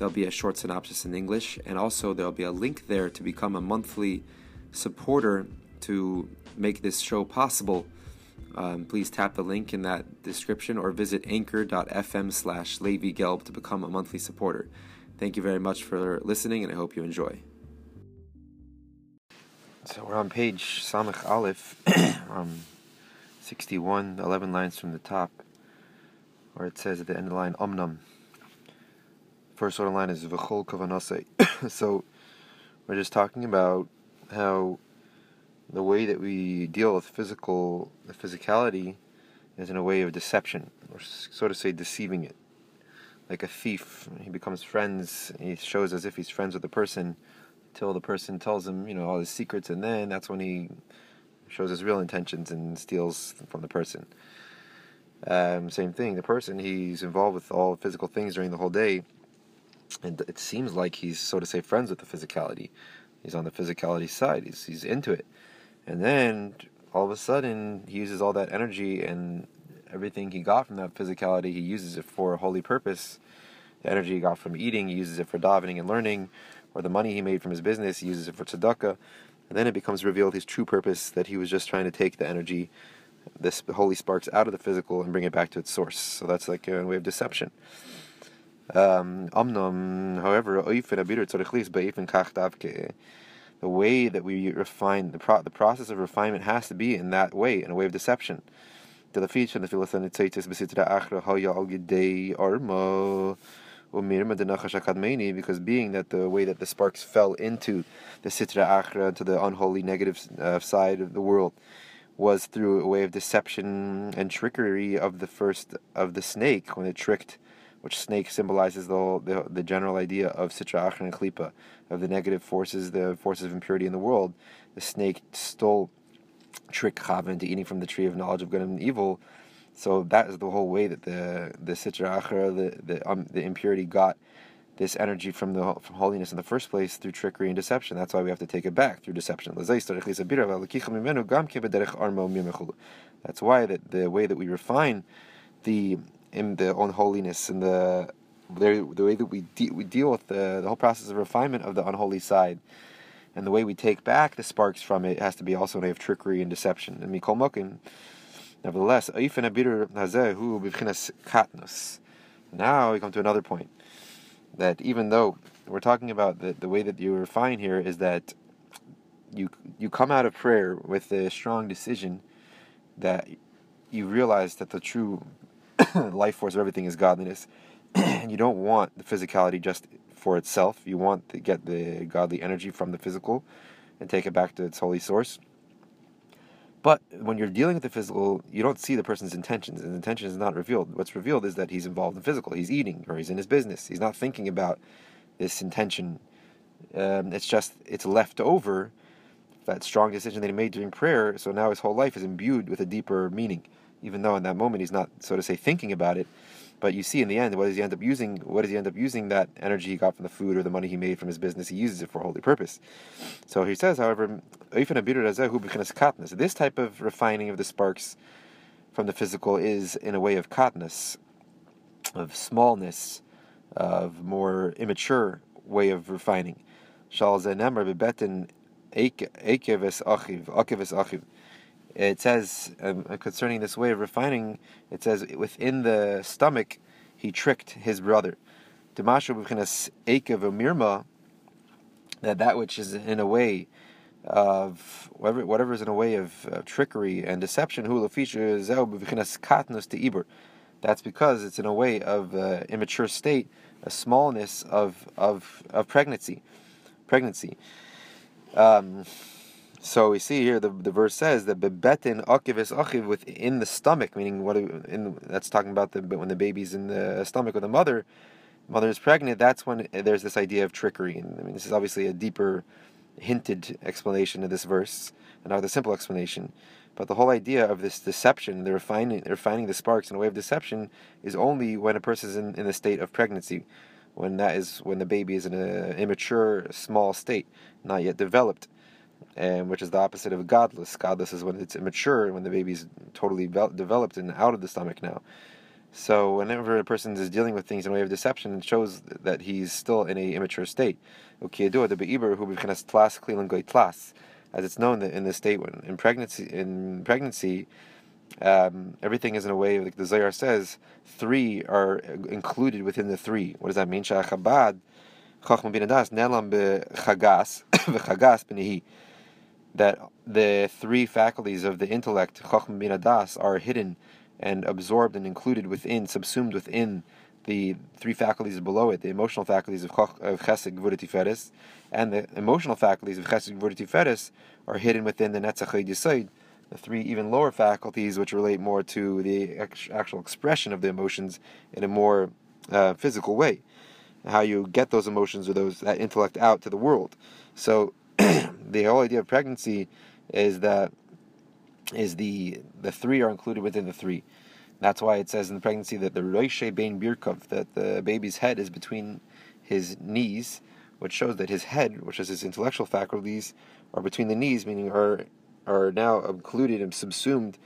There'll be a short synopsis in English, and also there'll be a link there to become a monthly supporter to make this show possible. Um, please tap the link in that description or visit anchor.fm slash Levi Gelb to become a monthly supporter. Thank you very much for listening, and I hope you enjoy. So we're on page Samach Aleph, um, 61, 11 lines from the top, where it says at the end of the line, Omnam first order line is v'chol kavanase. so we're just talking about how the way that we deal with physical the physicality is in a way of deception, or so to say, deceiving it. Like a thief, he becomes friends. He shows as if he's friends with the person, till the person tells him, you know, all his secrets, and then that's when he shows his real intentions and steals from the person. Um, same thing. The person he's involved with all physical things during the whole day and it seems like he's so to say friends with the physicality. He's on the physicality side. He's he's into it, and then all of a sudden he uses all that energy and everything he got from that physicality. He uses it for a holy purpose. The energy he got from eating, he uses it for davening and learning, or the money he made from his business, he uses it for tzedakah. And then it becomes revealed his true purpose that he was just trying to take the energy, this holy sparks, out of the physical and bring it back to its source. So that's like a way of deception. Um, however, the way that we refine the pro- the process of refinement has to be in that way, in a way of deception. Because being that the way that the sparks fell into the sitra achra, to the unholy negative uh, side of the world, was through a way of deception and trickery of the first of the snake when it tricked which snake symbolizes the, the, the general idea of Sitra Achra and Klipa, of the negative forces, the forces of impurity in the world. The snake stole, tricked Chava into eating from the tree of knowledge of good and evil. So that is the whole way that the the Sitra Achra, the the, um, the impurity got this energy from the from holiness in the first place through trickery and deception. That's why we have to take it back through deception. That's why that the way that we refine the in the unholiness and the the, way that we de- we deal with the, the whole process of refinement of the unholy side, and the way we take back the sparks from it has to be also a way of trickery and deception. And mikol mokin, nevertheless, now we come to another point that even though we're talking about the, the way that you refine here is that you you come out of prayer with a strong decision that you realize that the true life force of everything is godliness. and you don't want the physicality just for itself. You want to get the godly energy from the physical and take it back to its holy source. But when you're dealing with the physical, you don't see the person's intentions. His intention is not revealed. What's revealed is that he's involved in physical. He's eating or he's in his business. He's not thinking about this intention. Um, it's just it's left over that strong decision that he made during prayer. So now his whole life is imbued with a deeper meaning even though in that moment he's not, so to say, thinking about it. But you see in the end, what does he end up using? What does he end up using that energy he got from the food or the money he made from his business? He uses it for a holy purpose. So he says, however, this type of refining of the sparks from the physical is in a way of katness, of smallness, of more immature way of refining. It says um, concerning this way of refining, it says within the stomach he tricked his brother. That that which is in a way of whatever, whatever is in a way of uh, trickery and deception, that's because it's in a way of uh, immature state, a smallness of of of pregnancy, pregnancy. Um, so we see here the, the verse says that bebetin akiv is achiv within the stomach, meaning what in that's talking about the when the baby's in the stomach of the mother, mother is pregnant. That's when there's this idea of trickery, and I mean this is obviously a deeper hinted explanation of this verse, and not the simple explanation. But the whole idea of this deception, the refining, refining the sparks in a way of deception, is only when a person is in, in a state of pregnancy, when that is when the baby is in an immature, small state, not yet developed, and which is the opposite of gadlus. Gadlus is when it's immature, when the baby's totally developed and out of the stomach now. So whenever a person is dealing with things in a way of deception, it shows that he's still in a immature state. As it's known that in the state when in pregnancy in pregnancy, um, everything is in a way like the Zohar says, three are included within the three. What does that mean? That the three faculties of the intellect, Chakhm binadas, are hidden and absorbed and included within, subsumed within the three faculties below it, the emotional faculties of, of Chesed, Gvura, Tiferes, and the emotional faculties of Chesed, Gvura, Tiferes are hidden within the Netzach Yisoid, the three even lower faculties which relate more to the actual expression of the emotions in a more uh, physical way, how you get those emotions or those that intellect out to the world. So the whole idea of pregnancy is that is the the three are included within the three. That's why it says in the pregnancy that the Roishe Bein Birkov, that the baby's head is between his knees, which shows that his head, which is his intellectual faculties, are between the knees, meaning are are now included and subsumed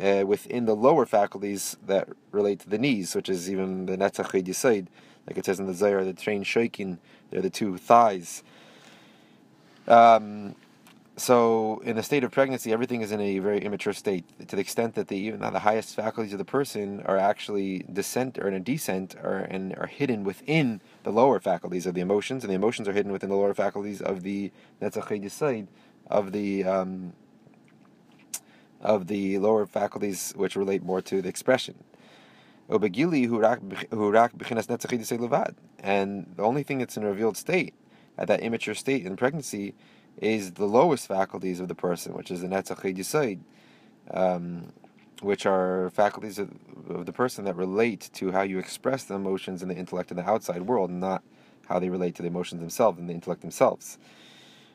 uh, within the lower faculties that relate to the knees, which is even the Netzach Yisaid, like it says in the Zohar, the trein shokin, they're the two thighs. Um, so in a state of pregnancy, everything is in a very immature state to the extent that the even the highest faculties of the person are actually descent or in a descent or and are hidden within the lower faculties of the emotions, and the emotions are hidden within the lower faculties of the netzach side of the um, of the lower faculties which relate more to the expression. And the only thing that's in a revealed state at that immature state in pregnancy is the lowest faculties of the person, which is the Netzach Yisoid, um, which are faculties of, of, the person that relate to how you express the emotions and the intellect in the outside world, not how they relate to the emotions themselves and the intellect themselves.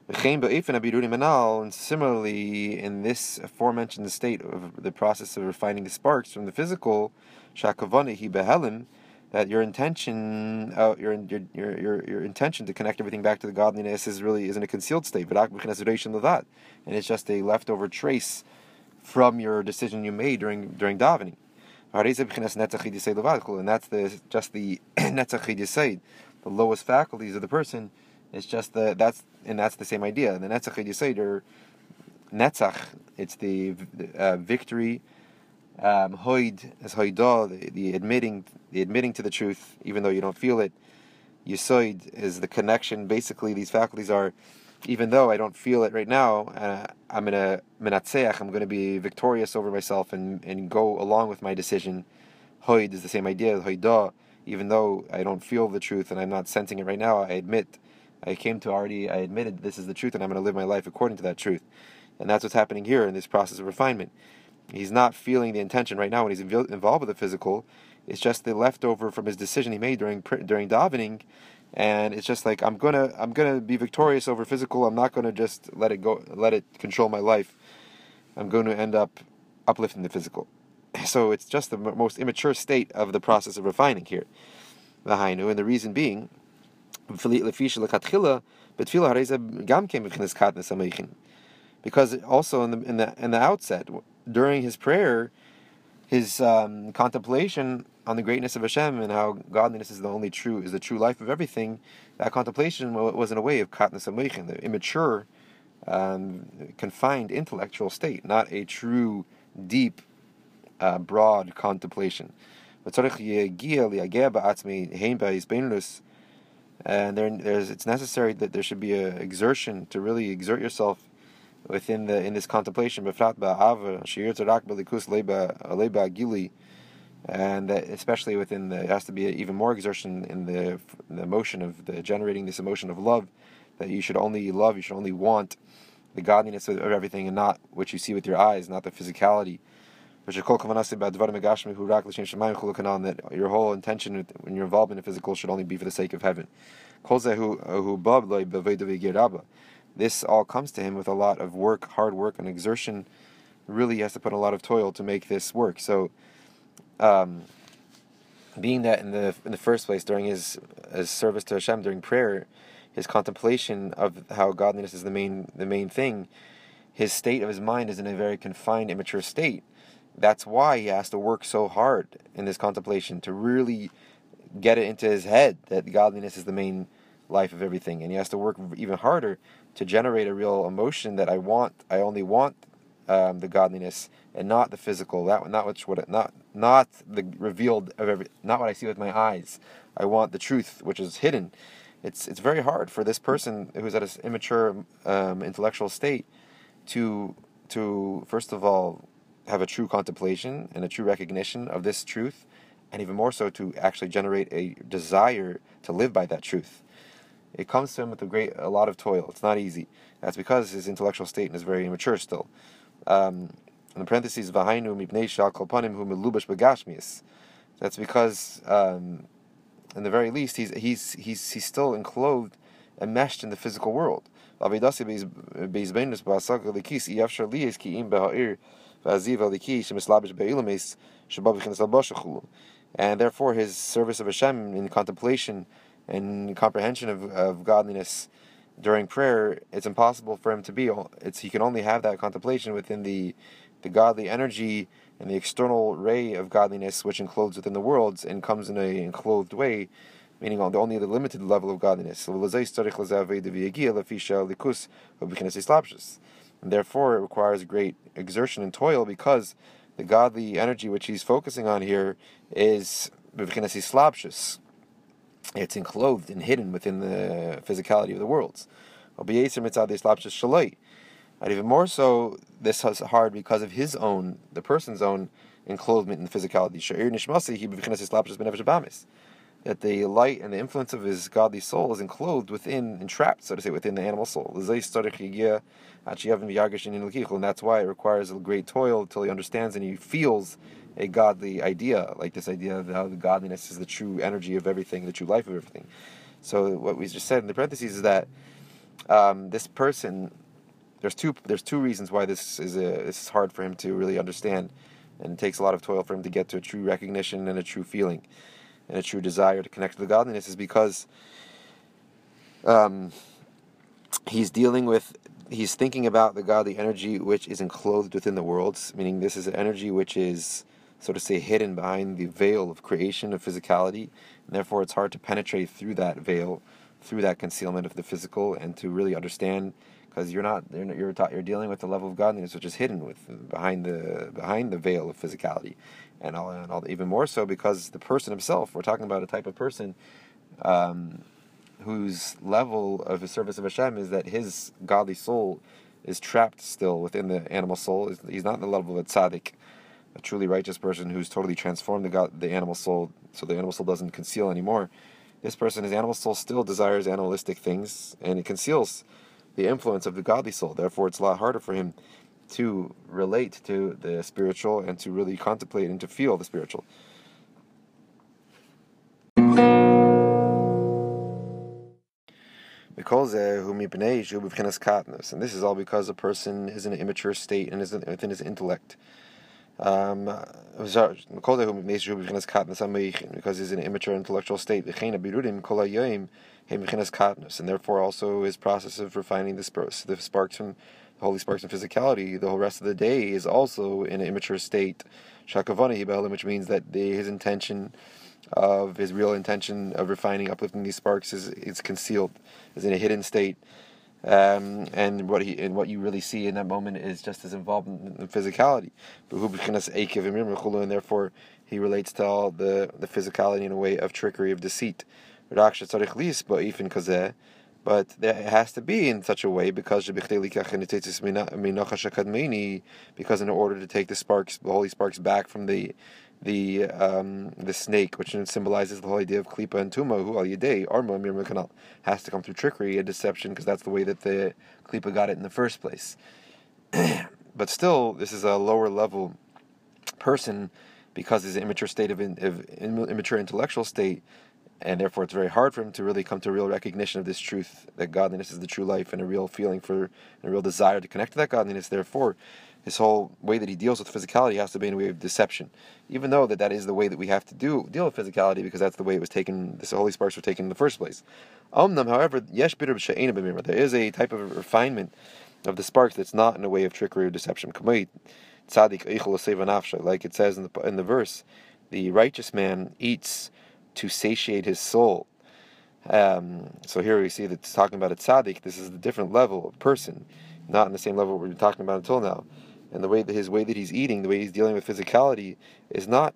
And similarly, in this aforementioned state of the process of refining the sparks from the physical, shakavana behelim, that your intention, uh, your, your, your, your, intention to connect everything back to the godliness is really is in a concealed state. But and it's just a leftover trace from your decision you made during during davening. And that's the just the netzach the lowest faculties of the person. It's just the that's and that's the same idea. The netzach or netzach. It's the uh, victory um, hoid as hoidah, the, the admitting, the admitting to the truth, even though you don't feel it. Yisoid is the connection. Basically, these faculties are, even though I don't feel it right now, uh, I'm gonna menatzeach. I'm gonna be victorious over myself and and go along with my decision. Hoid is the same idea. As hoidah, even though I don't feel the truth and I'm not sensing it right now, I admit. I came to already. I admitted this is the truth, and I'm going to live my life according to that truth. And that's what's happening here in this process of refinement he's not feeling the intention right now when he's involved with the physical. It's just the leftover from his decision he made during during davening, and it's just like I'm gonna I'm gonna be victorious over physical. I'm not gonna just let it go, let it control my life. I'm going to end up uplifting the physical. So it's just the most immature state of the process of refining here. The Hainu, and the reason being, because also in the in the in the outset during his prayer, his um, contemplation on the greatness of Hashem and how godliness is the only true is the true life of everything. That contemplation was in a way of katnas ameichin, the immature, um, confined intellectual state, not a true, deep, uh, broad contemplation. And there, there's, it's necessary that there should be an exertion to really exert yourself within the in this contemplation, and that especially within the it has to be even more exertion in the the emotion of the generating this emotion of love that you should only love, you should only want the godliness of, everything and not what you see with your eyes, not the physicality. That your whole intention when you're involved in the physical should only be for the sake of heaven. This all comes to him with a lot of work, hard work, and exertion. Really, he has to put a lot of toil to make this work. So, um, being that in the in the first place during his, his service to Hashem during prayer, his contemplation of how godliness is the main the main thing, his state of his mind is in a very confined, immature state. That's why he has to work so hard in this contemplation to really get it into his head that godliness is the main life of everything, and he has to work even harder to generate a real emotion that I want. I only want um, the godliness and not the physical. That not which what not not the revealed of every not what I see with my eyes. I want the truth which is hidden. It's it's very hard for this person who's at an immature um, intellectual state to to first of all have a true contemplation and a true recognition of this truth, and even more so to actually generate a desire to live by that truth. It comes to him with a great a lot of toil. It's not easy. That's because his intellectual state is very immature still. Um, in the parentheses, v'hainu mipnei hu melubash begashmius. That's because, um, in the very least, he's he's he's he's still enclosed, enmeshed in the physical world. And therefore, his service of Hashem in contemplation and comprehension of, of godliness during prayer, it's impossible for him to be. It's he can only have that contemplation within the the godly energy and the external ray of godliness which encloses within the worlds and comes in a enclosed way, meaning on the only the limited level of godliness. And therefore, it requires great exertion and toil because the godly energy which he's focusing on here is it's enclosed and hidden within the physicality of the worlds. And even more so, this is hard because of his own, the person's own enclosement in the physicality. That the light and the influence of his godly soul is enclosed within, entrapped, so to say, within the animal soul. And that's why it requires a great toil until he understands and he feels a godly idea, like this idea of how the godliness is the true energy of everything, the true life of everything. So what we just said in the parentheses is that um, this person there's two there's two reasons why this is a, this is hard for him to really understand, and it takes a lot of toil for him to get to a true recognition and a true feeling, and a true desire to connect to the godliness is because um, he's dealing with he's thinking about the godly energy which is enclosed within the worlds, meaning this is an energy which is so to say hidden behind the veil of creation of physicality, and therefore it's hard to penetrate through that veil, through that concealment of the physical, and to really understand because you're not you're you're, you're dealing with the level of godliness which is hidden with behind the behind the veil of physicality, and all, and all even more so because the person himself. We're talking about a type of person. Um, whose level of his service of Hashem is that his godly soul is trapped still within the animal soul. He's not in the level of a tzaddik, a truly righteous person who's totally transformed the God, the animal soul, so the animal soul doesn't conceal anymore. This person, his animal soul, still desires animalistic things, and it conceals the influence of the godly soul. Therefore, it's a lot harder for him to relate to the spiritual and to really contemplate and to feel the spiritual. Eh, and this is all because a person is in an immature state and is within his intellect. Um, because he's in an immature intellectual state and therefore also his process of refining the sparks, the sparks from the holy sparks and physicality, the whole rest of the day is also in an immature state, shakavani which means that the, his intention of his real intention of refining, uplifting these sparks is is concealed, is in a hidden state. Um, and what he and what you really see in that moment is just as involved in, in physicality. And therefore he relates to all the, the physicality in a way of trickery, of deceit. But it has to be in such a way because because in order to take the sparks, the holy sparks back from the the um, the snake, which symbolizes the whole idea of klipa and tuma, who al yedei arma mir has to come through trickery, and deception, because that's the way that the klipa got it in the first place. but still, this is a lower level person because his immature state of, in, of immature intellectual state and therefore it's very hard for him to really come to a real recognition of this truth that godliness is the true life and a real feeling for a real desire to connect to that godliness. Therefore, his whole way that he deals with physicality has to be in a way of deception, even though that that is the way that we have to do deal with physicality because that's the way it was taken. This holy sparks were taken in the first place. Um, Omnam, however, yesh there is a type of refinement of the sparks that's not in a way of trickery or deception. Like it says in the in the verse, the righteous man eats to satiate his soul. Um, so here we see that it's talking about a tzaddik. This is a different level of person, not in the same level we've been talking about until now. And the way that his way that he's eating, the way he's dealing with physicality, is not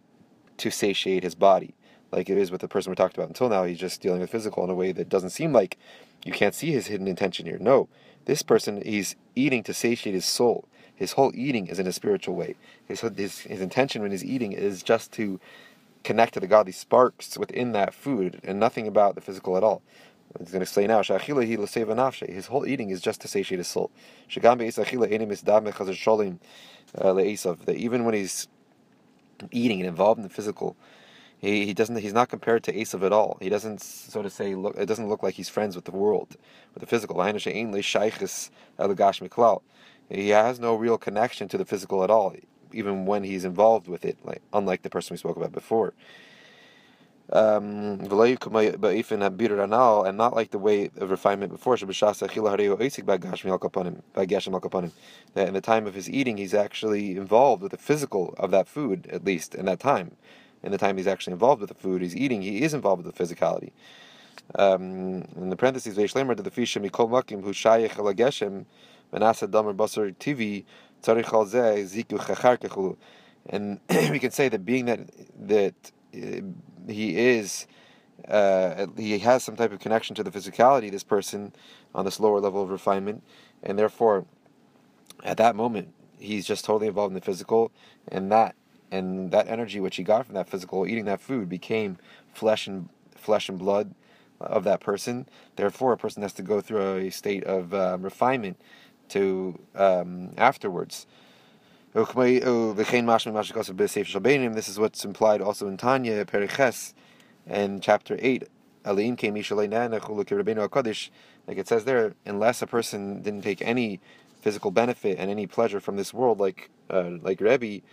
to satiate his body like it is with the person we talked about until now. He's just dealing with physical in a way that doesn't seem like you can't see his hidden intention here. No, this person he's eating to satiate his soul. His whole eating is in a spiritual way. His his, his intention when he's eating is just to connect to the godly sparks within that food and nothing about the physical at all. He's going to say now, his whole eating is just to satiate his soul. Uh, that even when he's eating and involved in the physical, he, he doesn't he's not compared to Esav at all. He doesn't so to say look it doesn't look like he's friends with the world, with the physical. He has no real connection to the physical at all even when he's involved with it, like unlike the person we spoke about before. Um, and not like the way of refinement before. That in the time of his eating, he's actually involved with the physical of that food, at least in that time. In the time he's actually involved with the food he's eating, he is involved with the physicality. Um, in the parentheses, to the Fishim Mikol Makim, who Shayach Elageshem, Manasa Damer Basar TV, and we can say that being that that uh, he is uh, he has some type of connection to the physicality this person on this lower level of refinement and therefore at that moment he's just totally involved in the physical and that and that energy which he got from that physical eating that food became flesh and flesh and blood of that person. Therefore a person has to go through a state of uh, refinement to um, afterwards. This is what's implied also in Tanya, Periches, and chapter 8. Like it says there, unless a person didn't take any physical benefit and any pleasure from this world, like uh, like Rebbe,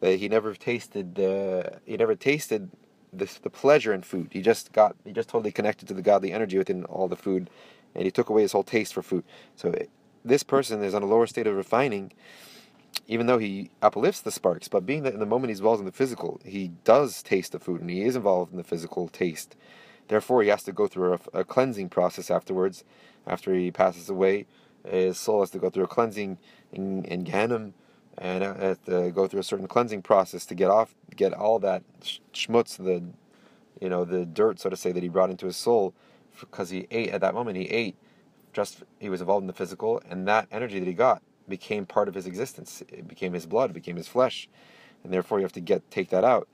that he never tasted the he never tasted the, the pleasure in food. He just got he just totally connected to the godly energy within all the food, and he took away his whole taste for food. So this person is on a lower state of refining, even though he uplifts the sparks, but being that in the moment he's involved in the physical, he does taste the food and he is involved in the physical taste. Therefore, he has to go through a, a cleansing process afterwards. After he passes away, his soul has to go through a cleansing in, in Gehenna and uh, has to go through a certain cleansing process to get off, get all that schmutz, the, you know, the dirt, so to say, that he brought into his soul, because he ate at that moment. He ate just he was involved in the physical, and that energy that he got became part of his existence. It became his blood, it became his flesh, and therefore you have to get take that out.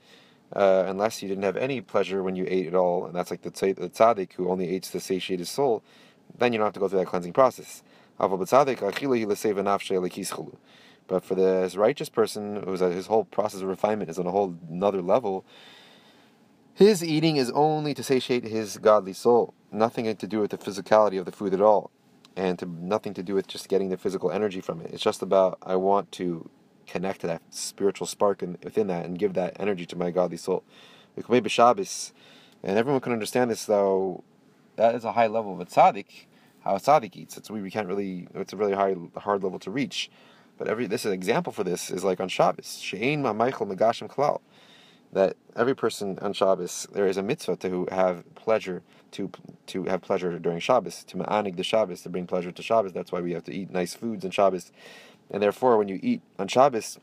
Uh, unless you didn't have any pleasure when you ate at all, and that's like the, the tzaddik who only eats to satiate his soul, then you don't have to go through that cleansing process. But for the righteous person, who's his whole process of refinement is on a whole another level, his eating is only to satiate his godly soul, nothing to do with the physicality of the food at all, and to, nothing to do with just getting the physical energy from it. It's just about I want to connect to that spiritual spark in, within that and give that energy to my godly soul. Shabbos, and everyone can understand this though. That is a high level of a tzaddik. How a tzaddik eats. It's we, we can't really. It's a really high, hard level to reach. But every this is an example for this is like on Shabbos. Shein ma Michael megashim klal that every person on Shabbos there is a mitzvah to have pleasure to to have pleasure during Shabbos to ma'anig the Shabbos to bring pleasure to Shabbos. That's why we have to eat nice foods on Shabbos, and therefore when you eat on Shabbos,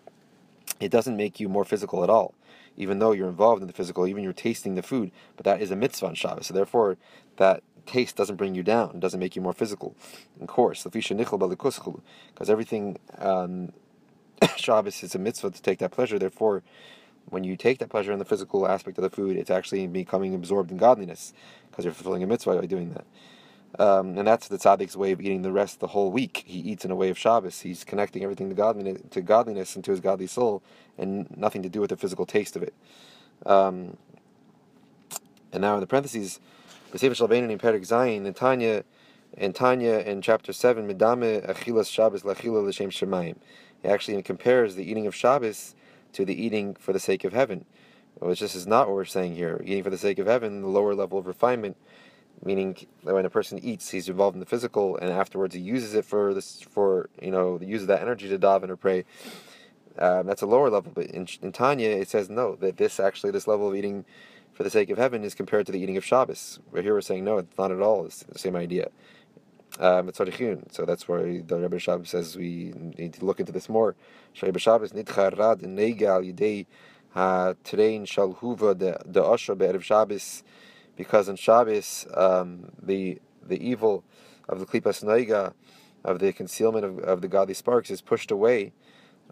it doesn't make you more physical at all. Even though you're involved in the physical, even you're tasting the food, but that is a mitzvah on Shabbos. So therefore, that taste doesn't bring you down, doesn't make you more physical. Of course, because everything on Shabbos is a mitzvah to take that pleasure. Therefore, when you take that pleasure in the physical aspect of the food, it's actually becoming absorbed in godliness because you're fulfilling a mitzvah by doing that. Um, and that's the tzaddik's way of eating the rest the whole week. He eats in a way of Shabbos. He's connecting everything to godliness, to godliness and to his godly soul, and nothing to do with the physical taste of it. Um, And now in the parentheses, the Sefer Shalbein in Perik Zayin, in Tanya, in Tanya in chapter 7, Midame Achilas Shabbos Lachila L'Shem Shemayim. He actually compares the eating of Shabbos to the eating for the sake of heaven, which this is not what we're saying here. Eating for the sake of heaven, the lower level of refinement, meaning that when a person eats, he's involved in the physical, and afterwards he uses it for this, for you know, uses that energy to daven or pray. Um, that's a lower level, but in, in Tanya it says no, that this actually, this level of eating for the sake of heaven is compared to the eating of Shabbos. Where here we're saying no, it's not at all. It's the same idea. Um, so that's why the Rebbe Shabbos says we need to look into this more. Rebbe Shabbos nidcharad negal yidei ha-trein shalhuva the osha be'erev Shabbos because on Shabbos um, the the evil of the klipas noiga of the concealment of, of the godly sparks is pushed away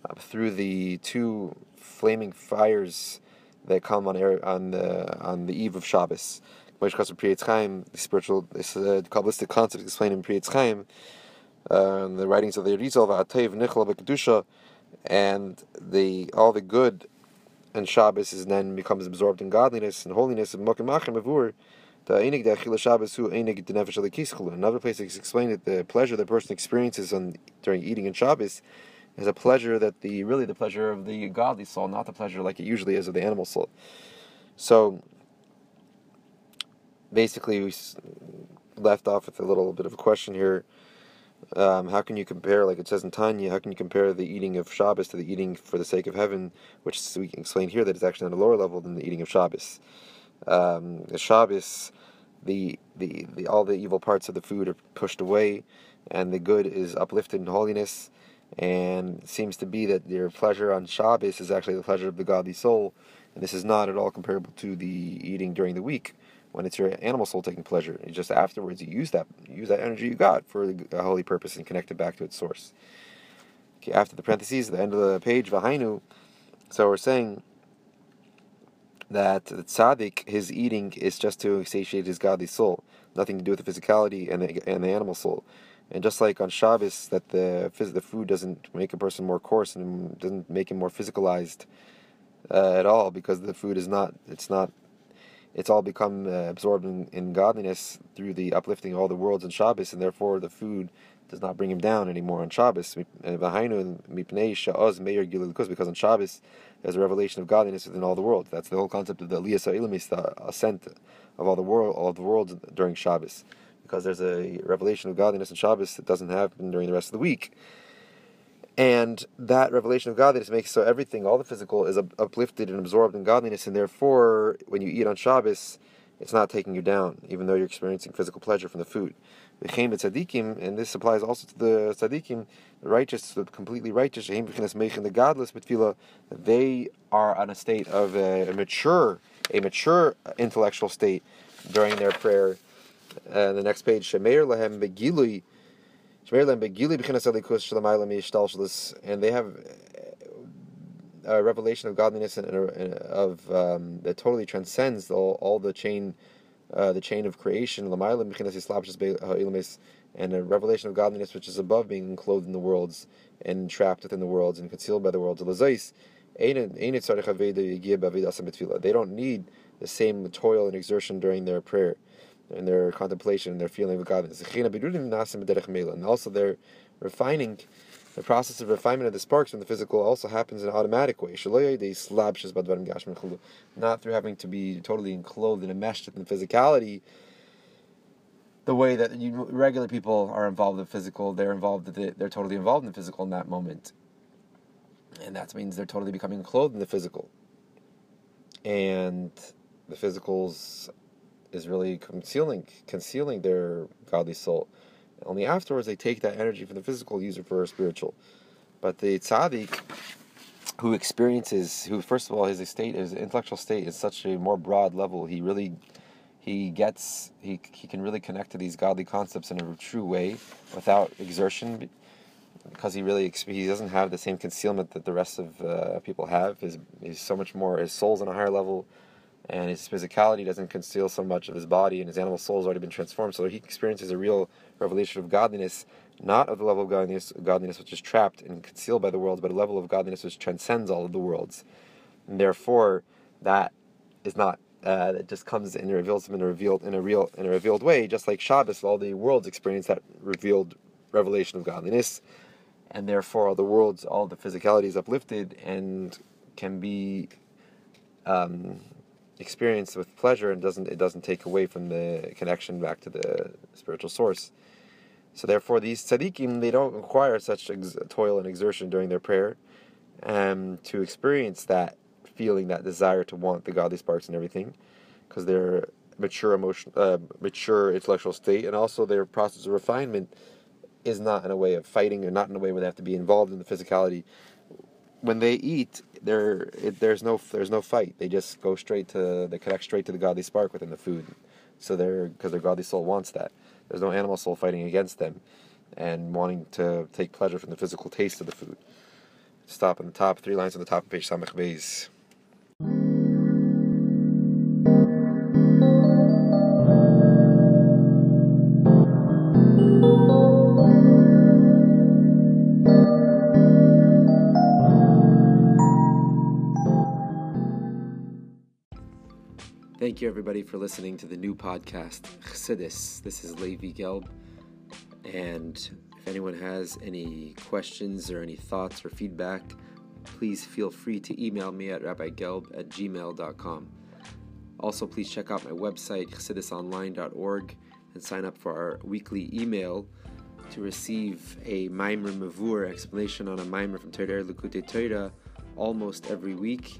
uh, through the two flaming fires that come on air, on the on the eve of Shabbos. Which comes from Pri Etz Chaim, the spiritual, this uh, kabbalistic concept explained in Pri Etz Chaim, uh, the writings of the Arizal, Va'atev, Nichol, Kedusha, and the all the good and Shabbos is then becomes absorbed in godliness and holiness and Mokim Machim Avur. The Einig Dechila Shabbos Hu Einig Denefesh Another place is explained that the pleasure the person experiences on during eating in Shabbos is a pleasure that the really the pleasure of the godly soul, not the pleasure like it usually is of the animal soul. So basically, we left off with a little bit of a question here. Um, how can you compare, like it says in Tanya, how can you compare the eating of Shabbos to the eating for the sake of heaven, which we can explain here that it's actually on a lower level than the eating of Shabbos. Um, the Shabbos, the, the, the all the evil parts of the food are pushed away, and the good is uplifted in holiness. And seems to be that your pleasure on Shabbos is actually the pleasure of the godly soul, and this is not at all comparable to the eating during the week when it's your animal soul taking pleasure. And just afterwards, you use that you use that energy you got for a holy purpose and connect it back to its source. Okay, after the parentheses, the end of the page, Vahainu. So we're saying that the tzaddik, his eating is just to satiate his godly soul, nothing to do with the physicality and the, and the animal soul. And just like on Shabbos, that the the food doesn't make a person more coarse and doesn't make him more physicalized uh, at all, because the food is not it's not it's all become uh, absorbed in, in, godliness through the uplifting of all the worlds in Shabbos, and therefore the food does not bring him down anymore on Shabbos. Because on Shabbos there's a revelation of godliness within all the world. That's the whole concept of the Aliyah Sa'ilamis, the ascent of all the world, all the worlds during Shabbos. Because there's a revelation of godliness in Shabbos that doesn't happen during the rest of the week. And that revelation of godliness makes so everything, all the physical, is uplifted and absorbed in godliness, and therefore, when you eat on Shabbos, it's not taking you down, even though you're experiencing physical pleasure from the food. The Chaim Tzadikim, and this applies also to the tzaddikim, the righteous, the completely righteous, the godless, they are on a state of a, mature, a mature intellectual state during their prayer. Uh, the next page, Shemeir lahem begilui and they have a revelation of godliness and, of um, that totally transcends all, the chain, uh, the chain of creation, and a revelation of godliness which is above being clothed in the worlds and trapped within the worlds and concealed by the worlds. They don't need the same toil and exertion during their prayer and their contemplation and their feeling of godliness. And also their refining, the process of refinement of the sparks from the physical also happens in an automatic way. Not through having to be totally enclosed and enmeshed in the physicality, the way that you, regular people are involved in the physical, they're involved, they're totally involved in the physical in that moment. And that means they're totally becoming clothed in the physical. And the physical's is really concealing concealing their godly soul. Only afterwards they take that energy from the physical, use it for a spiritual. But the tzaddik, who experiences, who first of all his state, his intellectual state is such a more broad level. He really, he gets, he he can really connect to these godly concepts in a true way without exertion, because he really he doesn't have the same concealment that the rest of uh, people have. His he's so much more. His soul's on a higher level and his physicality doesn't conceal so much of his body, and his animal soul has already been transformed. So he experiences a real revelation of godliness, not of the level of godliness, godliness which is trapped and concealed by the world, but a level of godliness which transcends all of the worlds. And therefore, that is not uh, that just comes and reveals them in a revealed in a real in a revealed way, just like Shabbos, all the worlds experience that revealed revelation of godliness, and therefore all the worlds, all the physicality is uplifted and can be um, experienced with pleasure, and doesn't it doesn't take away from the connection back to the spiritual source. So therefore, these tzaddikim they don't require such ex- toil and exertion during their prayer, um, to experience that feeling, that desire to want the godly sparks and everything, because they're mature emotion, uh, mature intellectual state, and also their process of refinement is not in a way of fighting, or not in a way where they have to be involved in the physicality. When they eat, there there's no there's no fight. They just go straight to they connect straight to the godly spark within the food. So they're because their godly soul wants that. There's no animal soul fighting against them, and wanting to take pleasure from the physical taste of the food. Stop on the top, three lines on the top of page Samech Beis. Thank you, everybody, for listening to the new podcast, Chassidus. This is Levi Gelb. And if anyone has any questions or any thoughts or feedback, please feel free to email me at rabbigelb at gmail.com. Also, please check out my website, chassidusonline.org, and sign up for our weekly email to receive a Maimer Mavur explanation on a Maimer from Torah Likutei Torah almost every week